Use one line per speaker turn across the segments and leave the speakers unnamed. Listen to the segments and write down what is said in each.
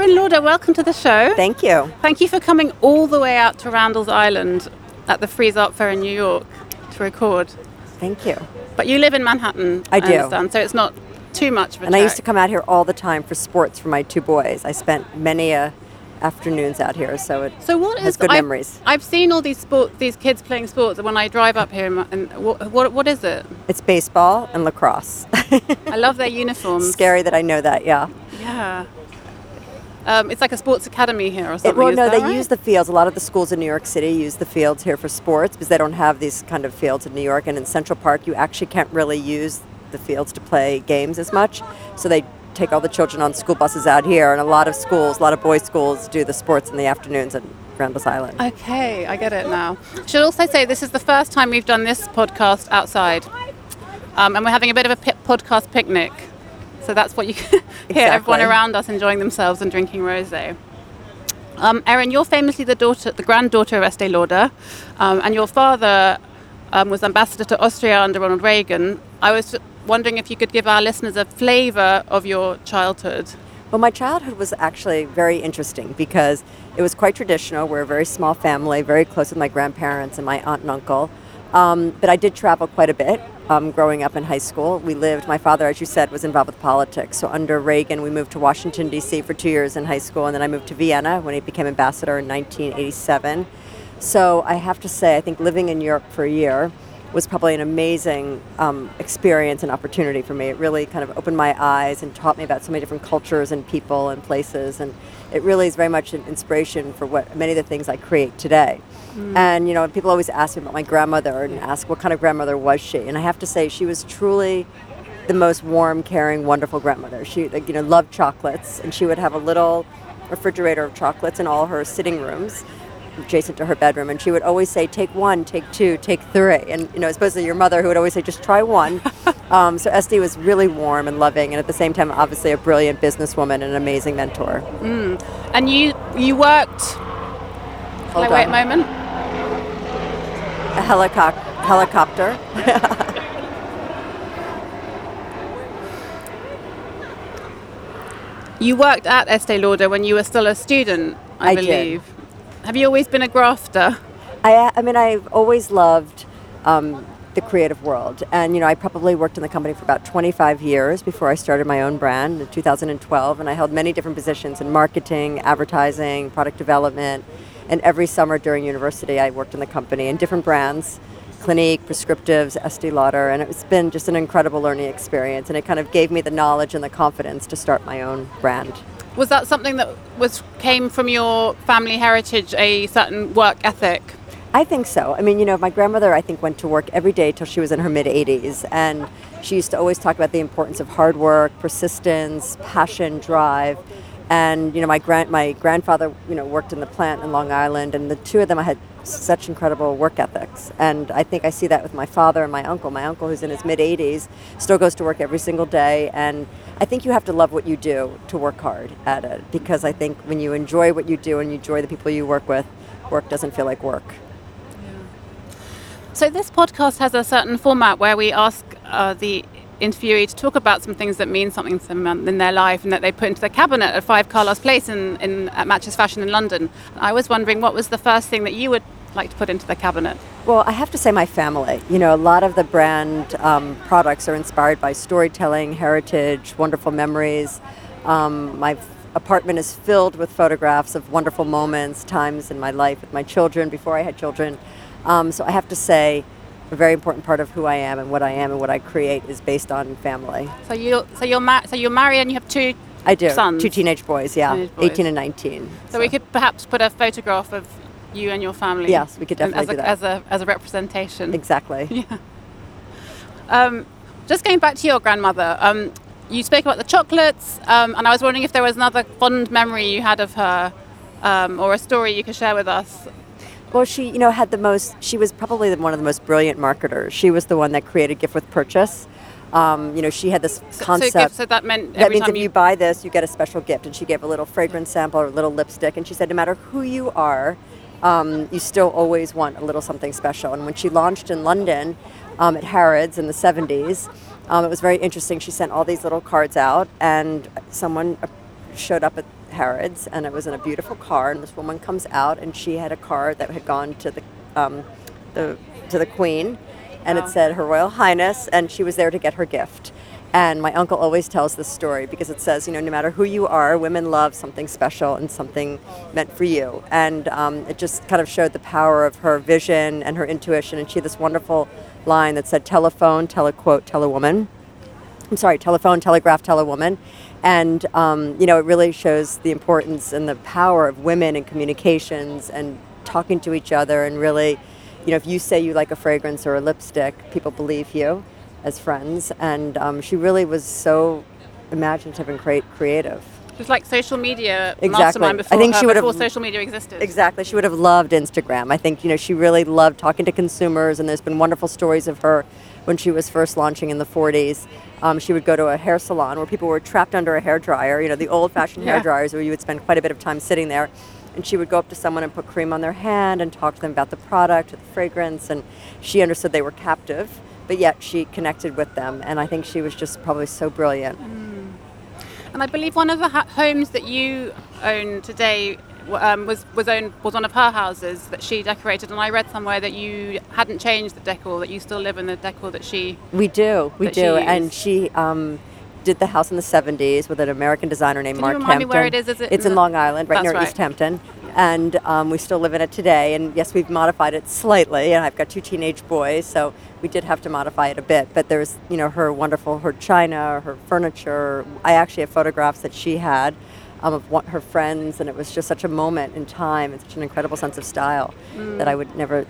Aerin Lauder, welcome to the show.
Thank you.
Thank you for coming all the way out to Randall's Island at the Frieze Art Fair in New York to record.
Thank you.
But you live in Manhattan,
I do.
understand, so it's not too much of a
And I used to come out here all the time for sports for my two boys. I spent many uh, afternoons out here, so it
So what
has
is
good
I've,
memories.
I've seen all these sport, these kids playing sports, when I drive up here, and what, what, what is it?
It's baseball and lacrosse.
I love their uniforms.
Scary that I know that, yeah.
Yeah. Um, it's like a sports academy here or something.
It, well, no, they
right?
use the fields. A lot of the schools in New York City use the fields here for sports because they don't have these kind of fields in New York. And in Central Park, you actually can't really use the fields to play games as much. So they take all the children on school buses out here. And a lot of schools, a lot of boys' schools, do the sports in the afternoons at Randall's Island.
Okay, I get it now. Should also say this is the first time we've done this podcast outside, um, and we're having a bit of a pi- podcast picnic. So that's what you can hear everyone around us enjoying themselves and drinking rosé. Um, Aerin, you're famously the daughter, the granddaughter of Estee Lauder, um, and your father um, was ambassador to Austria under Ronald Reagan. I was wondering if you could give our listeners a flavour of your childhood.
Well, my childhood was actually very interesting because it was quite traditional. We're a very small family, very close with my grandparents and my aunt and uncle. Um, but I did travel quite a bit um, growing up in high school. We lived, my father, as you said, was involved with politics. So under Reagan, we moved to Washington, D.C. for two years in high school, and then I moved to Vienna when he became ambassador in 1987. So I have to say, I think living in Europe for a year was probably an amazing um, experience and opportunity for me. It really kind of opened my eyes and taught me about so many different cultures and people and places. And it really is very much an inspiration for what many of the things I create today. And you know, people always ask me about my grandmother and ask what kind of grandmother was she. And I have to say, she was truly the most warm, caring, wonderful grandmother. She, you know, loved chocolates, and she would have a little refrigerator of chocolates in all her sitting rooms adjacent to her bedroom and she would always say take one take two take three. And you know especially your mother who would always say just try one. Um, so Estee was really warm and loving and at the same time obviously a brilliant businesswoman and an amazing mentor.
And you you worked.
Hold
Can I wait a moment?
a helico- helicopter.
You worked at Estee Lauder when you were still a student, I,
I
believe. Have you always been a grafter?
I, I mean, I've always loved um, the creative world. And, you know, I probably worked in the company for about 25 years before I started my own brand in 2012. And I held many different positions in marketing, advertising, product development. And every summer during university, I worked in the company in different brands. Clinique, Prescriptives, Estee Lauder, and it's been just an incredible learning experience, and it kind of gave me the knowledge and the confidence to start my own brand.
Was that something that was came from your family heritage, a certain work ethic?
I think so. I mean, you know, my grandmother, I think, went to work every day till she was in her mid 80s. And she used to always talk about the importance of hard work, persistence, passion, drive. And, you know, my, grand, my grandfather, you know, worked in the plant in Long Island. And the two of them I had such incredible work ethics. And I think I see that with my father and my uncle. My uncle, who's in his mid 80s, still goes to work every single day. And I think you have to love what you do to work hard at it. Because I think when you enjoy what you do and you enjoy the people you work with, work doesn't feel like work.
So this podcast has a certain format where we ask uh, the interviewee to talk about some things that mean something to them in their life and that they put into their cabinet at Five Carlos Place in, in at Matches Fashion in London. I was wondering what was the first thing that you would like to put into the cabinet?
Well, I have to say my family. You know, a lot of the brand um, products are inspired by storytelling, heritage, wonderful memories. Um, my apartment is filled with photographs of wonderful moments, times in my life with my children before I had children. Um, so I have to say, a very important part of who I am and what I am and what I create is based on family.
So you so you're ma- so you're married and you have two
I do.
sons.
Two teenage boys, yeah,
Teenage boys.
18 and 19.
So we could perhaps put a photograph of you and your family.
Yes, we could definitely
as
do
a,
that.
As a, as a representation.
Exactly.
Um, just going back to your grandmother, um, you spoke about the chocolates, um, and I was wondering if there was another fond memory you had of her, um, or a story you could share with us.
Well, she, you know, had the most. She was probably one of the most brilliant marketers. She was the one that created gift with purchase. Um, you know, she had this concept.
So, gift- so that meant
that means
time
if you, buy this, you get a special gift. And she gave a little fragrance sample or a little lipstick. And she said, no matter who you are, um, you still always want a little something special. And when she launched in London um, at Harrods in the 70s, um, it was very interesting. She sent all these little cards out, and someone uh, showed up at, Harrods, and it was in a beautiful car. And this woman comes out, and she had a car that had gone to the um, the to the Queen, and
Wow.
it said Her Royal Highness, and she was there to get her gift. And my uncle always tells this story because it says, you know, no matter who you are, women love something special and something meant for you. And um, it just kind of showed the power of her vision and her intuition. And she had this wonderful line that said, telephone, tell a quote, tell a woman. I'm sorry, telephone, telegraph, tell a woman. And, um, you know, it really shows the importance and the power of women in communications and talking to each other. And really, you know, if you say you like a fragrance or a lipstick, people believe you as friends. And um, she really was so imaginative and crea- creative.
She was like social media
Exactly.
mastermind
I think she would have-
before social media existed.
Exactly. She would have loved Instagram. I think, you know, she really loved talking to consumers, and there's been wonderful stories of her when she was first launching in the 40s. Um, she would go to a hair salon where people were trapped under a hair dryer, you know, the old fashioned hair
Yeah.
dryers where you would spend quite a bit of time sitting there. And she would go up to someone and put cream on their hand and talk to them about the product, the fragrance, and she understood they were captive, but yet she connected with them. And I think she was just probably so brilliant.
And I believe one of the ha- homes that you own today um, was was owned was one of her houses that she decorated. And I read somewhere that you hadn't changed the decor, that you still live in the decor that she.
We do, we
that she
do, and she um, did the house in the '70s with an American designer named
Can you
Mark
remind me where it is? Is it
it's
in
Long Island, right near
right.
East Hampton, and um, we still live in it today. And yes, we've modified it slightly, and I've got two teenage boys, so we did have to modify it a bit. But there's, you know, her wonderful her china, her furniture. I actually have photographs that she had. Um, of what her friends, and it was just such a moment in time and such an incredible sense of style that I would never
Do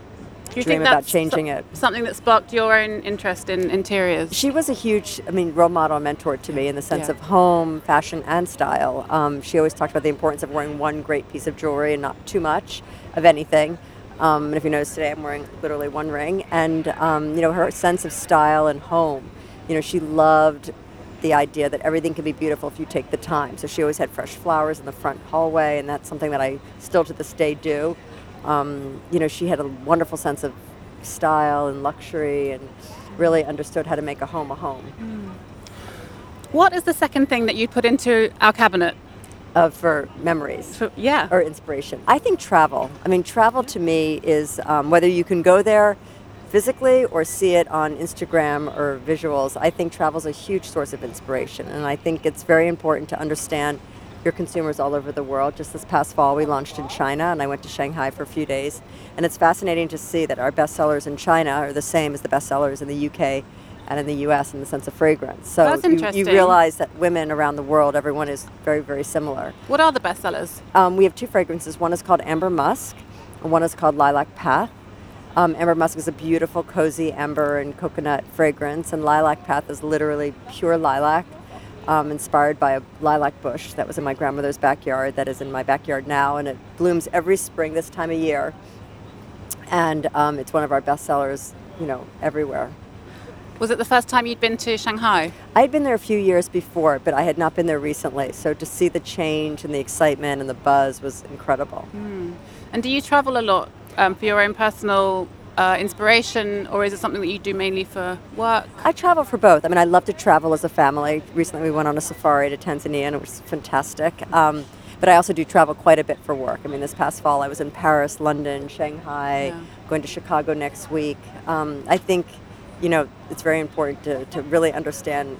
you
dream
think
about changing
so-
it.
Something that sparked your own interest in interiors.
She was a huge, I mean, role model and mentor to me in the sense
Yeah.
of home, fashion, and style. Um, she always talked about the importance of wearing one great piece of jewelry and not too much of anything. Um, and if you notice today, I'm wearing literally one ring. And, um, you know, her sense of style and home. You know, she loved the idea that everything can be beautiful if you take the time. So she always had fresh flowers in the front hallway, and that's something that I still to this day do. Um, you know, she had a wonderful sense of style and luxury and really understood how to make a home a home.
What is the second thing that you put into our cabinet?
uh, for memories
For, yeah.
or inspiration. I think travel. I mean, travel to me is um, whether you can go there physically or see it on Instagram or visuals. I think travel is a huge source of inspiration, and I think it's very important to understand your consumers all over the world. Just this past fall, we launched in China, and I went to Shanghai for a few days, and it's fascinating to see that our bestsellers in China are the same as the bestsellers in the UK. And in the U.S., in the sense of fragrance, so you- you, realize that women around the world, everyone is very, very similar.
what are the bestsellers?
Um, we have two fragrances. One is called Amber Musk, and one is called Lilac Path. Um, Amber Musk is a beautiful, cozy amber and coconut fragrance, and Lilac Path is literally pure lilac, um, inspired by a lilac bush that was in my grandmother's backyard, that is in my backyard now, and it blooms every spring this time of year. And um, it's one of our best sellers, you know, everywhere.
Was it the first time you'd been to Shanghai?
I had been there a few years before, but I had not been there recently. So to see the change and the excitement and the buzz was incredible.
And do you travel a lot um, for your own personal uh, inspiration, or is it something that you do mainly for work?
I travel for both. I mean, I love to travel as a family. Recently, we went on a safari to Tanzania, and it was fantastic. Um, but I also do travel quite a bit for work. I mean, this past fall, I was in Paris, London, Shanghai,
Yeah.
going to Chicago next week. Um, I think, you know, it's very important to, to really understand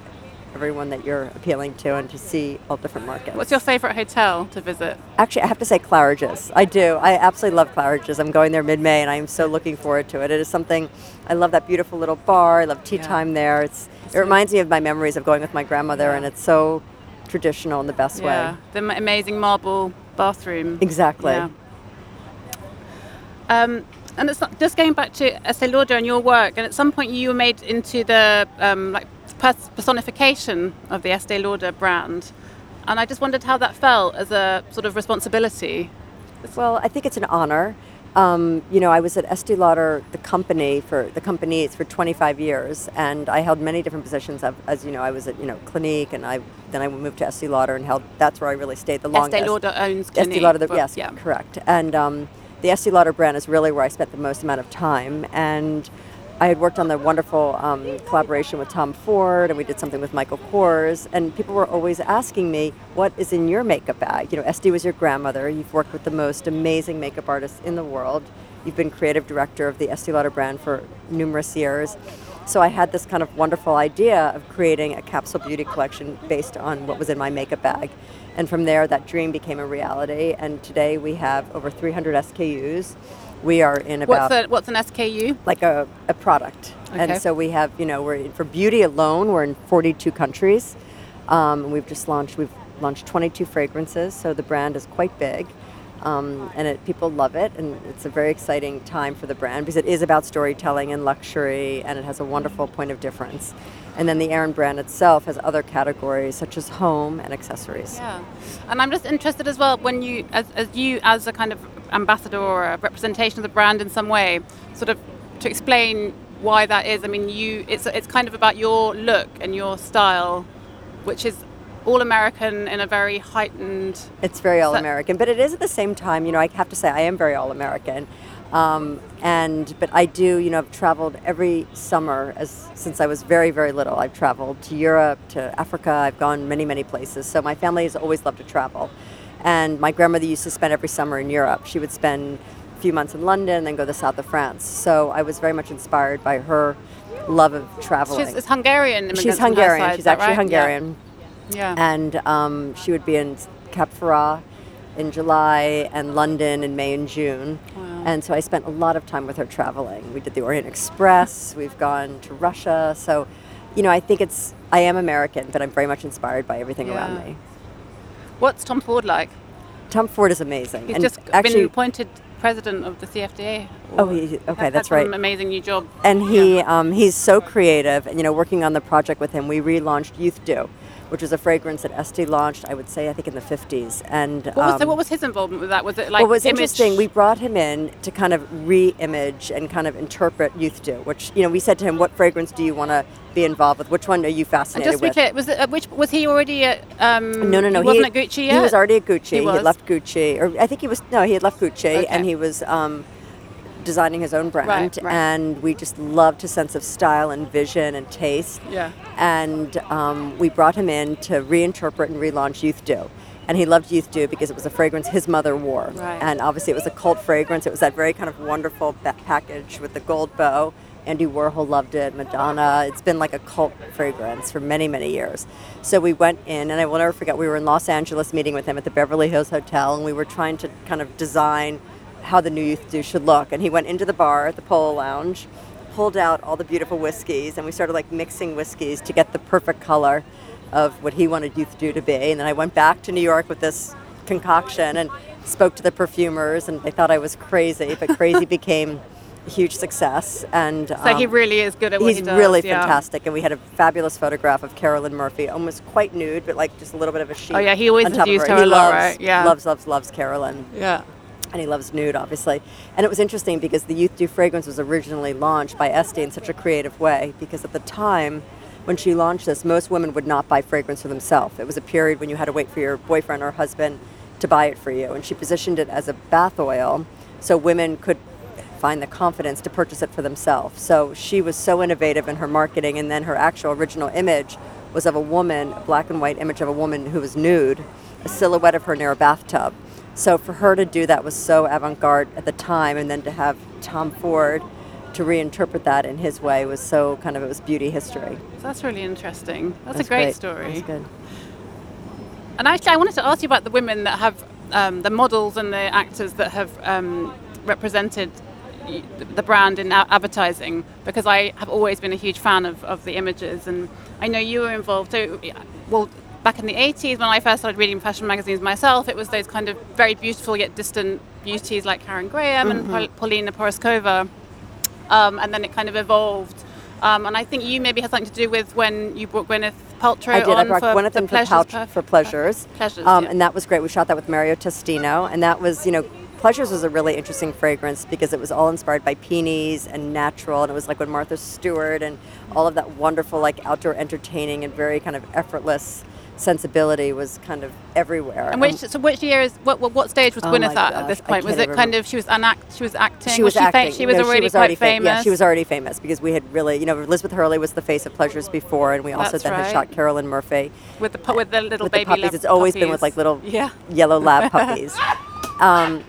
everyone that you're appealing to and to see all different markets.
What's your favorite hotel to visit?
Actually, I have to say Claridge's. I do. I absolutely love Claridge's. I'm going there mid-May, and I am so looking forward to it. It is something. I love that beautiful little bar. I love tea
Yeah.
time there. It's. It reminds me of my memories of going with my grandmother,
Yeah.
and it's so traditional in the best
Yeah,
way.
the m- amazing marble bathroom.
Exactly.
Yeah. Um, and it's not, just going back to Estee Lauder and your work, and at some point you were made into the um, like personification of the Estee Lauder brand, and I just wondered how that felt as a sort of responsibility.
Well, I think it's an honor. Um, you know, I was at Estee Lauder, the company for the companies for 25 years, and I held many different positions. Of, as you know, I was at you know Clinique, and I then I moved to Estee Lauder and held. That's where I really stayed the longest.
Estee Lauder owns Clinique.
Estee Lauder, the,
but-
yes,
yeah.
correct. And um, the Estee Lauder brand is really where I spent the most amount of time. And I had worked on the wonderful um, collaboration with Tom Ford, and we did something with Michael Kors, and people were always asking me, "What is in your makeup bag?" You know, Estee was your grandmother. You've worked with the most amazing makeup artists in the world. You've been creative director of the Estee Lauder brand for numerous years. So I had this kind of wonderful idea of creating a capsule beauty collection based on what was in my makeup bag. And from there, that dream became a reality. And today we have over 300 SKUs. We are in about
What's, a, what's an SKU?
like a, a product.
Okay.
And so we have, you know, we're in- for beauty alone, we're in 42 countries. Um, we've just launched, we've launched 22 fragrances, so the brand is quite big. Um, and it, people love it, and it's a very exciting time for the brand because it is about storytelling and luxury, and it has a wonderful point of difference. And then the Aerin brand itself has other categories such as home and accessories.
Yeah, and I'm just interested as well when you, as, as you, as a kind of ambassador or a representation of the brand in some way, sort of to explain why that is. I mean, you, it's it's kind of about your look and your style, which is all American in a very heightened.
It's very all American, but it is at the same time. You know, I have to say I am very all American, um, and but I do. You know, I've traveled every summer as since I was very very little. I've traveled to Europe, to Africa. I've gone many many places. So my family has always loved to travel, and my grandmother used to spend every summer in Europe. She would spend a few months in London, and then go to the south of France. So I was very much inspired by her love of traveling.
She's Hungarian.
She's Hungarian.
side,
She's actually
right?
Hungarian
Yeah.
And um, she would be in Cap Ferrat in July and London in May and June.
Wow.
And so I spent a lot of time with her traveling. We did the Orient Express. We've gone to Russia. So, you know, I think it's I am American, but I'm very much inspired by everything around me.
What's Tom Ford like?
Tom Ford is amazing.
He's
and
just
actually,
been appointed president of the CFDA.
Oh, he- okay, that's right.
Amazing new job.
and he um, he's so creative. And you know, working on the project with him, we relaunched Youth Dew, which was a fragrance that Estee launched. I would say I think in the 50s. And
What was, so
um,
what was his involvement with that? Was it like
what was
image?
interesting, we brought him in to kind of re-image and kind of interpret Youth Dew, which you know we said to him, "What fragrance do you want to be involved with? Which one are you
And
fascinated
just to be
with?"
clear, was it, uh, which was he already at? Um,
no, no, no.
He wasn't at Gucci yet.
He was already at Gucci.
He
He, had left Gucci, or I think he was. No, he had left Gucci,
Okay.
and he was um, designing his own brand.
Right, right.
And we just loved his sense of style and vision and taste.
Yeah.
And um, we brought him in to reinterpret and relaunch Youth Dew. And he loved Youth Dew because it was a fragrance his mother wore.
Right.
And obviously, it was a cult fragrance. It was that very kind of wonderful package with the gold bow. Andy Warhol loved it, Madonna. It's been like a cult fragrance for many, many years. So we went in, and I will never forget, we were in Los Angeles meeting with him at the Beverly Hills Hotel, and we were trying to kind of design how the new Youth Dew should look. And he went into the bar at the Polo Lounge, pulled out all the beautiful whiskeys, and we started like mixing whiskeys to get the perfect color of what he wanted Youth Dew to be. And then I went back to New York with this concoction and spoke to the perfumers, and they thought I was crazy, but crazy became a huge success. And
So he
um,
really is good at what
He's
he does.
really
yeah.
fantastic, and we had a fabulous photograph of Carolyn Murphy, almost quite nude, but like just a little bit of a sheet.
Oh, yeah, he always
on
has
top of
used
her. He
a lot,
loves,
right? Yeah.
loves, loves, loves Carolyn
Yeah.
And he loves nude, obviously. And it was interesting because the Youth Dew fragrance was originally launched by Estee in such a creative way because at the time when she launched this, most women would not buy fragrance for themselves. It was a period when you had to wait for your boyfriend or husband to buy it for you. And she positioned it as a bath oil so women could find the confidence to purchase it for themselves. So she was so innovative in her marketing, and then her actual original image was of a woman, a black and white image of a woman who was nude, a silhouette of her near a bathtub. So for her to do that was so avant-garde at the time, and then to have Tom Ford to reinterpret that in his way was so kind of it was beauty history.
So that's really interesting. That's,
That's
a great,
great.
story.
That's good.
And actually, I wanted to ask you about the women that have, um, the models and the actors that have um, represented the brand in advertising, because I have always been a huge fan of, of the images. And I know you were involved. So, well, back in the 80s, when I first started reading fashion magazines myself, it was those kind of very beautiful yet distant beauties like Karen Graham and Paul- Paulina Porizkova. Um, and then it kind of evolved. Um, and I think you maybe had something to do with when you brought Gwyneth Paltrow
I did.
on
I brought
for
Gwyneth in for,
Pleasures Perf-
for Pleasures.
Pleasures,
um,
yeah.
and that was great. We shot that with Mario Testino, and that was, you know, Pleasures was a really interesting fragrance because it was all inspired by peonies and natural, and it was like when Martha Stewart and all of that wonderful, like outdoor entertaining and very kind of effortless sensibility was kind of everywhere.
And which so which year is what what, what stage was
Oh
Gwyneth at at this point? Was it kind of she was an act she was acting?
she was,
she fa-
acting.
she was
No,
already
was
quite famous.
yeah, she was already famous because we had really, you know, Elizabeth Hurley was the face of Pleasures before, and we also
That's
then had shot Carolyn Murphy
with the pu- with the little
with the
baby
puppies.
lab
It's always been with like little
yeah.
yellow lab puppies. Um,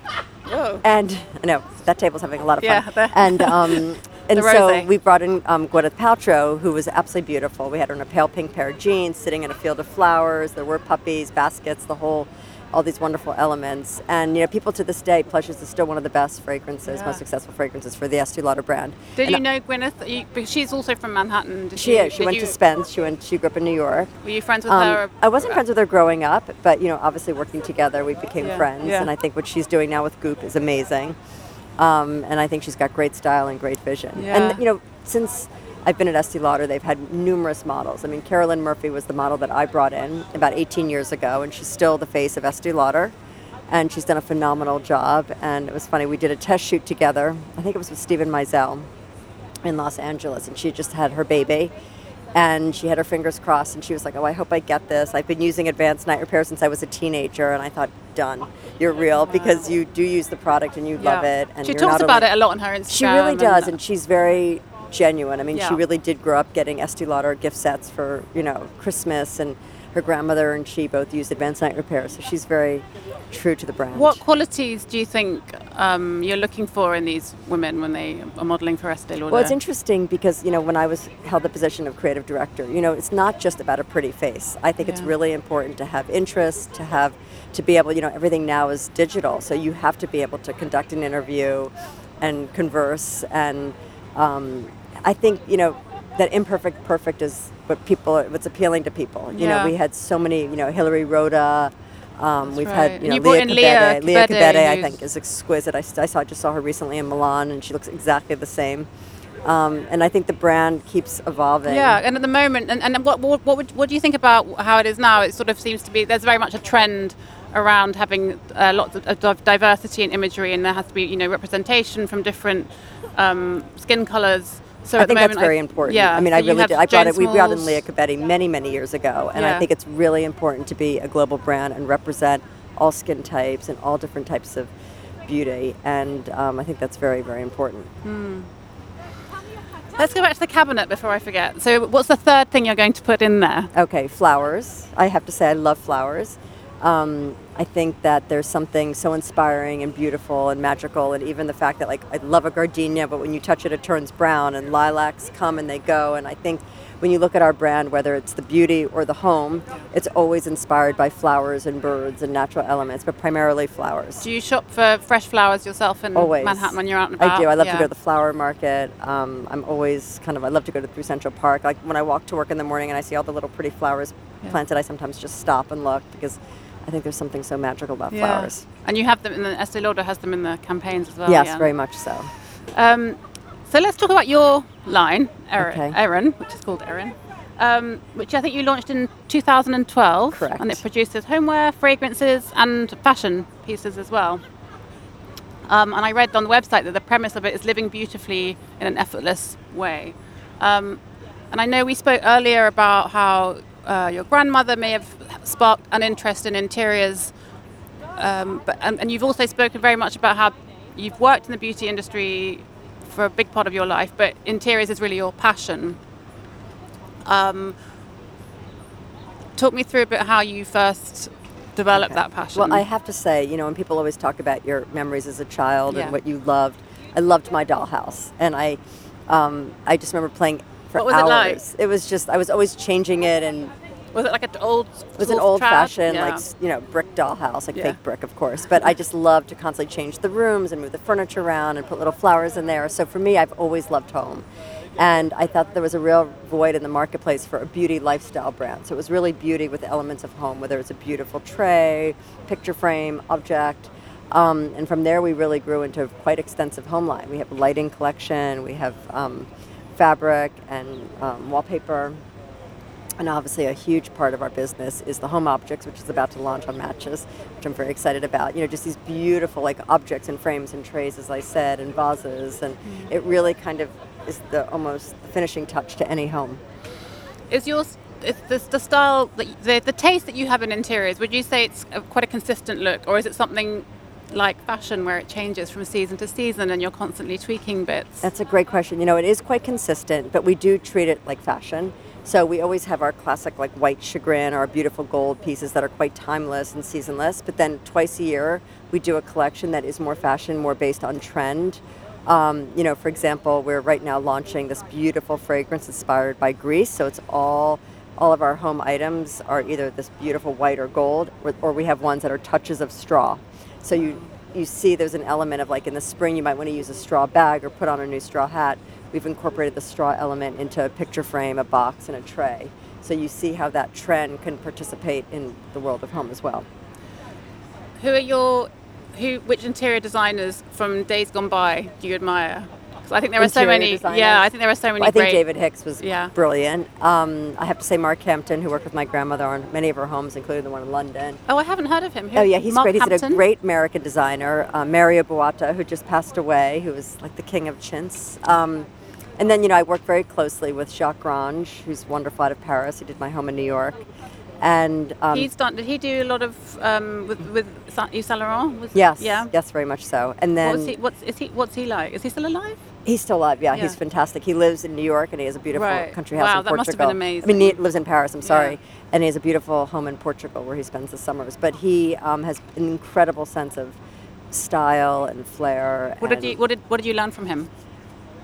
Whoa.
and I know that table's having a lot of fun.
Yeah,
and um, and so we brought in um, Gwyneth Paltrow, who was absolutely beautiful. We had her in a pale pink pair of jeans, sitting in a field of flowers. There were puppies, baskets, the whole, all these wonderful elements. And you know, people to this day, Pleasures is still one of the best fragrances,
Yeah.
most successful fragrances for the Estee Lauder brand.
Did
And
you know Gwyneth? You, because she's also from Manhattan. Did
She
you,
is. She went
you,
to Spence. She went. She grew up in New York.
Were you friends with
Um,
her?
I wasn't friends with her growing up, but you know, obviously working together, we became
Yeah,
friends.
yeah.
And I think what she's doing now with Goop is amazing. Um, and I think she's got great style and great vision.
Yeah.
And you know, since I've been at Estee Lauder, they've had numerous models. I mean, Carolyn Murphy was the model that I brought in about 18 years ago, and she's still the face of Estee Lauder. And she's done a phenomenal job. And it was funny, we did a test shoot together. I think it was with Steven Meisel in Los Angeles, and she just had her baby. And she had her fingers crossed, and she was like, "Oh, I hope I get this. I've been using advanced night repair since I was a teenager." And I thought, "Done, you're real because you do use the product and you love it." And
she talks about
only-
it a lot on her Instagram.
She really does, uh, and she's very genuine. I mean,
Yeah.
she really did grow up getting Estee Lauder gift sets for you know Christmas, and her grandmother and she both used advanced night repair, so she's very true to the brand.
What qualities do you think um, you're looking for in these women when they are modeling for Estee Lauder?
Well, it's interesting because you know when I was held the position of creative director, you know it's not just about a pretty face. I think it's really important to have interest, to have to be able, you know, everything now is digital, so you have to be able to conduct an interview and converse. And um, I think you know that imperfect perfect is what people what's appealing to people. You
Yeah.
know, we had so many, you know, Hillary Rhoda. Um, we've
right.
had you know
you
Leah
Leah
Leah I think, is exquisite. I saw just saw her recently in Milan, and she looks exactly the same. Um, and I think the brand keeps evolving.
Yeah, and at the moment, and, and what, what, what, would, what do you think about how it is now? It sort of seems to be, there's very much a trend around having uh, lots of, of diversity in imagery, and there has to be, you know, representation from different um, skin colors. So
I think that's
moment,
very important.
Yeah,
I mean,
so
I really did. I brought it. We brought in Liya Kebede many, many years ago, and
Yeah.
I think it's really important to be a global brand and represent all skin types and all different types of beauty. And um, I think that's very, very important.
Let's go back to the cabinet before I forget. So, what's the third thing you're going to put in there?
Okay, flowers. I have to say, I love flowers. Um, I think that there's something so inspiring and beautiful and magical, and even the fact that, like, I love a gardenia, but when you touch it, it turns brown, and lilacs come and they go. And I think when you look at our brand, whether it's the beauty or the home, it's always inspired by flowers and birds and natural elements, but primarily flowers.
Do you shop for fresh flowers yourself in
Always.
Manhattan when you're out and about?
I do. I love
Yeah.
to go to the flower market. Um, I'm always kind of. I love to go to through Central Park. Like when I walk to work in the morning and I see all the little pretty flowers
Yeah.
planted, I sometimes just stop and look because I think there's something so magical about
Yeah.
flowers.
And you have them in the Estee Lauder has them in the campaigns as well.
yes,
yeah.
very much so.
Um, so let's talk about your line, Aerin,
Okay.
Aerin which is called Aerin, um, which I think you launched in 2012.
Correct.
And it produces homeware, fragrances, and fashion pieces as well. Um, and I read on the website that the premise of it is living beautifully in an effortless way. Um, and I know we spoke earlier about how uh, your grandmother may have sparked an interest in interiors, um, but and, and you've also spoken very much about how you've worked in the beauty industry for a big part of your life, but interiors is really your passion. Um, talk me through a bit how you first developed
Okay.
that passion.
Well, I have to say, you know, when people always talk about your memories as a child
Yeah.
and what you loved, I loved my dollhouse, and I, um, I just remember playing for
What was it like?
hours. It was just I was always changing it and
was it like an old?
It was an old fashioned,
yeah.
like, you know, brick dollhouse, like
Yeah.
fake brick, of course. But I just love to constantly change the rooms and move the furniture around and put little flowers in there. So for me, I've always loved home. And I thought there was a real void in the marketplace for a beauty lifestyle brand. So it was really beauty with elements of home, whether it's a beautiful tray, picture frame, object. Um, and from there, we really grew into quite extensive home line. We have a lighting collection, we have um, fabric and um, wallpaper. And obviously, a huge part of our business is the home objects, which is about to launch on Matches, which I'm very excited about. You know, just these beautiful like objects and frames and trays, as I said, and vases, and it really kind of is the almost the finishing touch to any home.
Is yours it's the, the style, that, the the taste that you have in interiors. Would you say it's a, quite a consistent look, or is it something like fashion where it changes from season to season and you're constantly tweaking bits?
That's a great question. You know, it is quite consistent, but we do treat it like fashion. So we always have our classic like white shagreen our beautiful gold pieces that are quite timeless and seasonless. But then twice a year we do a collection that is more fashion, more based on trend. Um, you know, for example, we're right now launching this beautiful fragrance inspired by Greece. So it's all all of our home items are either this beautiful white or gold, or, or we have ones that are touches of straw. So you you see there's an element of like in the spring you might want to use a straw bag or put on a new straw hat. We've incorporated the straw element into a picture frame, a box, and a tray. So you see how that trend can participate in the world of home as well.
Who are your who which interior designers from days gone by do you admire? I think there were so many.
designers?
Yeah, I think there were so many
Well, I think
great.
David Hicks was
Yeah.
brilliant. Um, I have to say Mark Hampton, who worked with my grandmother on many of her homes, including the one in London.
Oh, I haven't heard of him. Who-
Oh yeah, he's
Mark
great. He's a great American designer. Uh, Mario Buatta, who just passed away, who was like the king of chintz. Um, and then you know I work very closely with Jacques Grange, who's wonderful out of Paris. He did my home in New York, and um,
He's done. Did he do a lot of um, with with Yves Saint Laurent? Was-
yes,
Yeah.
yes, very much so. And then
What he? What's is he? What's he like? Is he still alive?
He's still alive. Yeah,
Yeah.
he's fantastic. He lives in New York and he has a beautiful
Right.
country house
Wow,
in
that must have
Portugal.
been
I mean, he lives in Paris. I'm sorry,
Yeah.
and he has a beautiful home in Portugal where he spends the summers. But he um, has an incredible sense of style and flair.
What did you? What did? What did you learn from him?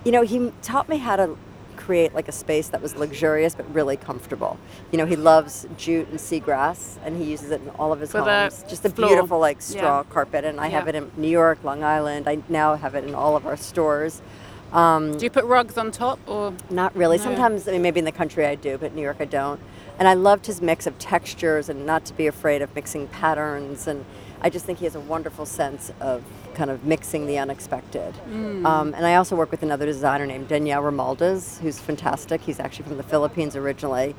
you know, he taught me how to create like a space that was luxurious but really comfortable. You know, he loves jute and seagrass, and he uses it in all of his
For
homes. Just a
floor.
beautiful like
Yeah.
straw carpet, and I have it in New York, Long Island. I now have it in all of our stores. Um,
Do you put rugs on top or?
not really.
No.
Sometimes, I mean, maybe in the country I do, but New York I don't. And I loved his mix of textures and not to be afraid of mixing patterns. And I just think he has a wonderful sense of kind of mixing the unexpected. Um, and I also work with another designer named Daniel Romualdez, who's fantastic. He's actually from the Philippines originally.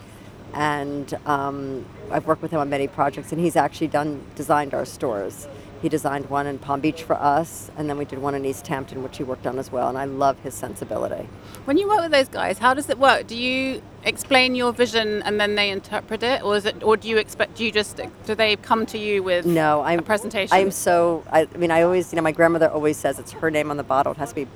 And um, I've worked with him on many projects, and he's actually done designed our stores. He designed one in Palm Beach for us, and then we did one in East Hampton, which he worked on as well. And I love his sensibility.
When you work with those guys, how does it work? Do you explain your vision and then they interpret it, or is it, or do you expect? Do you just do they come to you with
No, I'm
a presentation?
I'm so. I, I mean, I always, you know, my grandmother always says it's her name on the bottle. It has to be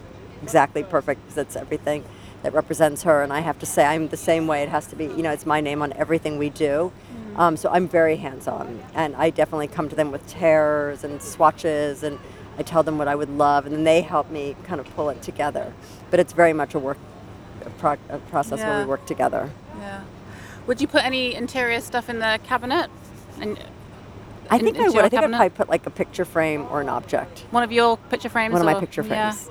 exactly perfect because it's everything that represents her. And I have to say, I'm the same way. It has to be, you know, it's my name on everything we do. Um, so I'm very hands-on, and I definitely come to them with tears and swatches, and I tell them what I would love, and then they help me kind of pull it together. But it's very much a work, a, pro, a process where we work together.
Yeah. Would you put any interior stuff in the cabinet? And
I
in-
think I would. I think I'd probably put like a picture frame or an object.
one of your picture frames.
One of my picture
yeah.
frames.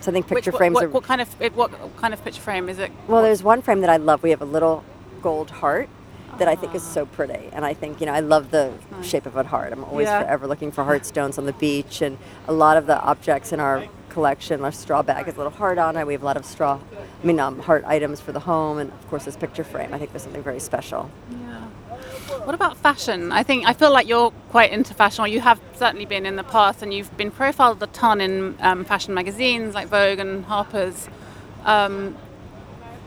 So I think
Which-
picture
what,
frames
what,
are.
what kind of what kind of picture frame is it?
Well, there's one frame that I love. We have a little gold heart that I think is so pretty, and I think you know I love the
nice.
shape of a heart. I'm always
Yeah.
forever looking for heart stones on the beach, and a lot of the objects in our collection, our straw bag has a little heart on it. We have a lot of straw, I mean, um, heart items for the home, and of course this picture frame. I think there's something very special.
Yeah. What about fashion? I think I feel like you're quite into fashion, or you have certainly been in the past, and you've been profiled a ton in um, fashion magazines like Vogue and Harper's. Um,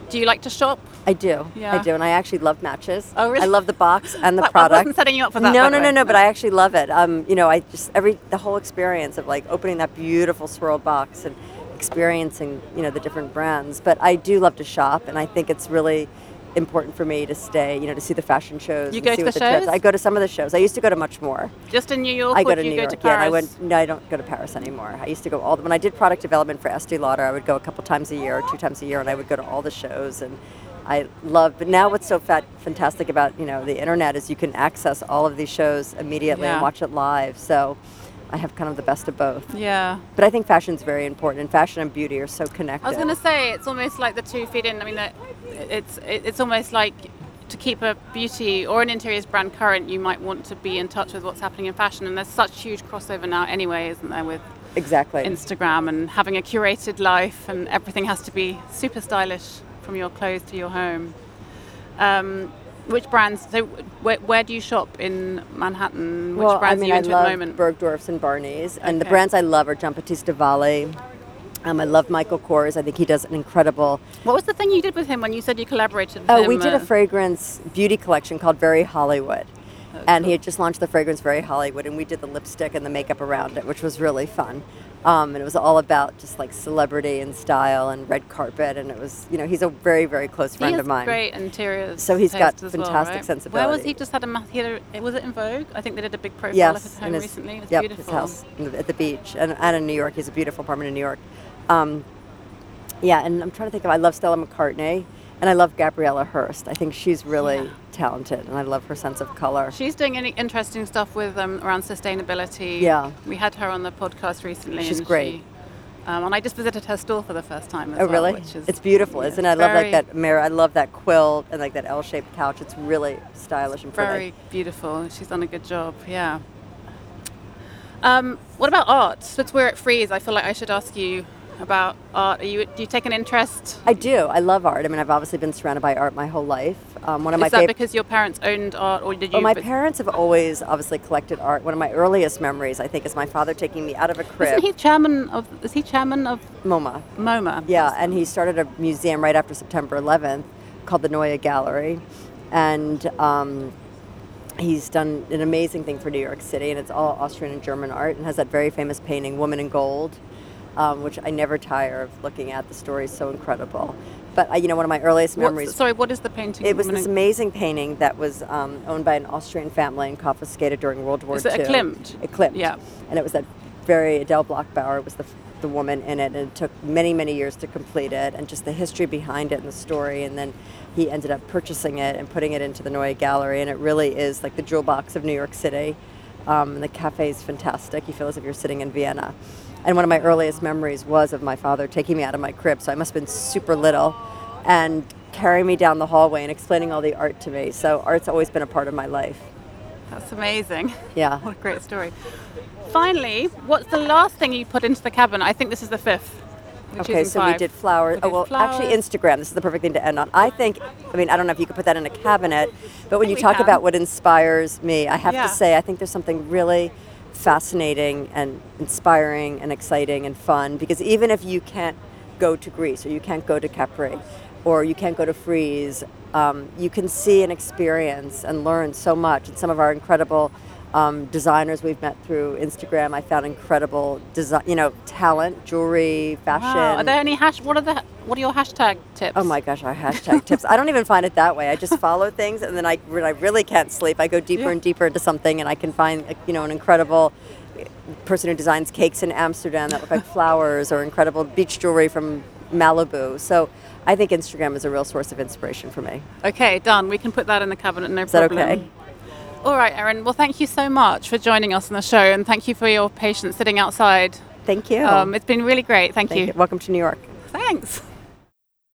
do you like to shop?
I do.
Yeah.
I do, and I actually love matches.
Oh, really?
I love the box and the
That- I
product.
wasn't setting you up for that,
No, no, no, no. But I actually love it. Um, you know, I just every the whole experience of like opening that beautiful swirled box and experiencing you know the different brands. But I do love to shop, and I think it's really important for me to stay. You know, to see the fashion shows.
You go
see
to
what
the
trends-
shows?
I go to some of the shows. I used to go to much more.
Just in New York,
I
or
go to New
go
York.
to
yeah, I went. No, I don't go to Paris anymore. I used to go all the when I did product development for Estee Lauder. I would go a couple times a year, or two times a year, and I would go to all the shows. And I love. But now, what's so fat, fantastic about you know the internet is you can access all of these shows immediately
Yeah.
and watch it live. So. I have kind of the best of both.
Yeah.
But I think fashion's very important, and fashion and beauty are so connected.
I was going to say it's almost like the two feed in. I mean, that it's it's almost like to keep a beauty or an interiors brand current, you might want to be in touch with what's happening in fashion, and there's such huge crossover now, anyway, isn't there, with
exactly.
Instagram and having a curated life, and everything has to be super stylish from your clothes to your home. Um, which brands? So, where, where do you shop in Manhattan? Which
well,
brands
I mean,
are you
I
into
love
at the moment?
Bergdorf's and Barney's, and the brands I love are Giambattista Valli, Um, I love Michael Kors. I think he does an incredible.
What was the thing you did with him when you said you collaborated with him?
Oh,
him?
we did a
uh,
fragrance beauty collection called Very Hollywood.
Oh,
and he had just launched the fragrance Very Hollywood, and we did the lipstick and the makeup around it, which was really fun. Um, and it was all about just like celebrity and style and red carpet. And it was, you know, he's a very, very close friend of mine.
great interior.
So he's got
as well,
fantastic
right?
sensibility.
Where was he? Just had a. He had a was it in Vogue? I think they did a big profile
Yes,
of his home
his,
recently. It was
yep,
beautiful.
his house at the beach, and, and in New York. He has a beautiful apartment in New York. Um, yeah, and I'm trying to think of. I love Stella McCartney, and I love Gabriela Hearst. I think she's really
Yeah.
talented, and I love her sense of color.
She's doing any interesting stuff with um, around sustainability.
Yeah.
we had her on the podcast recently.
She's
and
great.
she- um, and I just visited her store for the first time. As
Oh,
well,
really?
Which is,
it's beautiful,
yeah,
isn't it? I love like that mirror. I love that quilt and like that L-shaped couch. It's really stylish and pretty.
Very beautiful. She's done a good job. Yeah. Um, what about art? Since we're at Frieze, I feel like I should ask you about art. Are you, do you take an interest?
I do. I love art. I mean, I've obviously been surrounded by art my whole life. Um, one of my
Is that
favorite.
because your parents owned art, or did you?
Well, my parents have always obviously collected art. One of my earliest memories, I think, is my father taking me out of a crib.
Isn't he chairman of? Is he chairman of
MoMA.
MoMA?
Yeah, and he started a museum right after September 11th called the Neue Gallery, and um, he's done an amazing thing for New York City, and it's all Austrian and German art, and has that very famous painting, Woman in Gold, um, which I never tire of looking at. The story is so incredible. But I, you know, one of my earliest
What's-
memories.
sorry, what is the painting?
It was this amazing painting that was um, owned by an Austrian family and confiscated during World War
Is
II.
it a Klimt?
A Klimt.
Yeah.
And it was that very Adele Bloch-Bauer was the, the woman in it, and it took many, many years to complete it, and just the history behind it and the story. And then he ended up purchasing it and putting it into the Neue Gallery, and it really is like the jewel box of New York City. Um, and the cafe is fantastic. You feel as if you're sitting in Vienna. And one of my earliest memories was of my father taking me out of my crib, so I must have been super little, and carrying me down the hallway and explaining all the art to me. So art's always been a part of my life.
That's amazing.
Yeah.
What a great story. Finally, what's the last thing you put into the cabinet? I think this is the fifth. We're
Okay, so we did flowers.
We
Oh
did
well, actually. Instagram. This is the perfect thing to end on. I think. I mean, I don't know if you could put that in a cabinet, but when you talk
can.
about what inspires me, I have
Yeah.
to say I think there's something really fascinating and inspiring and exciting and fun because even if you can't go to Greece or you can't go to Capri or you can't go to Frieze, um, you can see and experience and learn so much. And some of our incredible um, designers we've met through Instagram, I found incredible design, you know, talent, jewelry, fashion.
Wow. Are there any hash? What are the? What are your hashtag tips?
Oh my gosh, our hashtag tips. I don't even find it that way. I just follow things, and then I, when I really can't sleep, I go deeper
Yeah.
and deeper into something, and I can find, you know, an incredible person who designs cakes in Amsterdam that look like flowers, or incredible beach jewelry from Malibu. So I think Instagram is a real source of inspiration for me.
Okay, done. We can put that in the cabinet. No
Is that
problem.
okay?
All right, Aerin. Well, thank you so much for joining us on the show, and thank you for your patience sitting outside.
Thank you.
Um, it's been really great. Thank,
Thank
you.
you. Welcome to New York.
Thanks.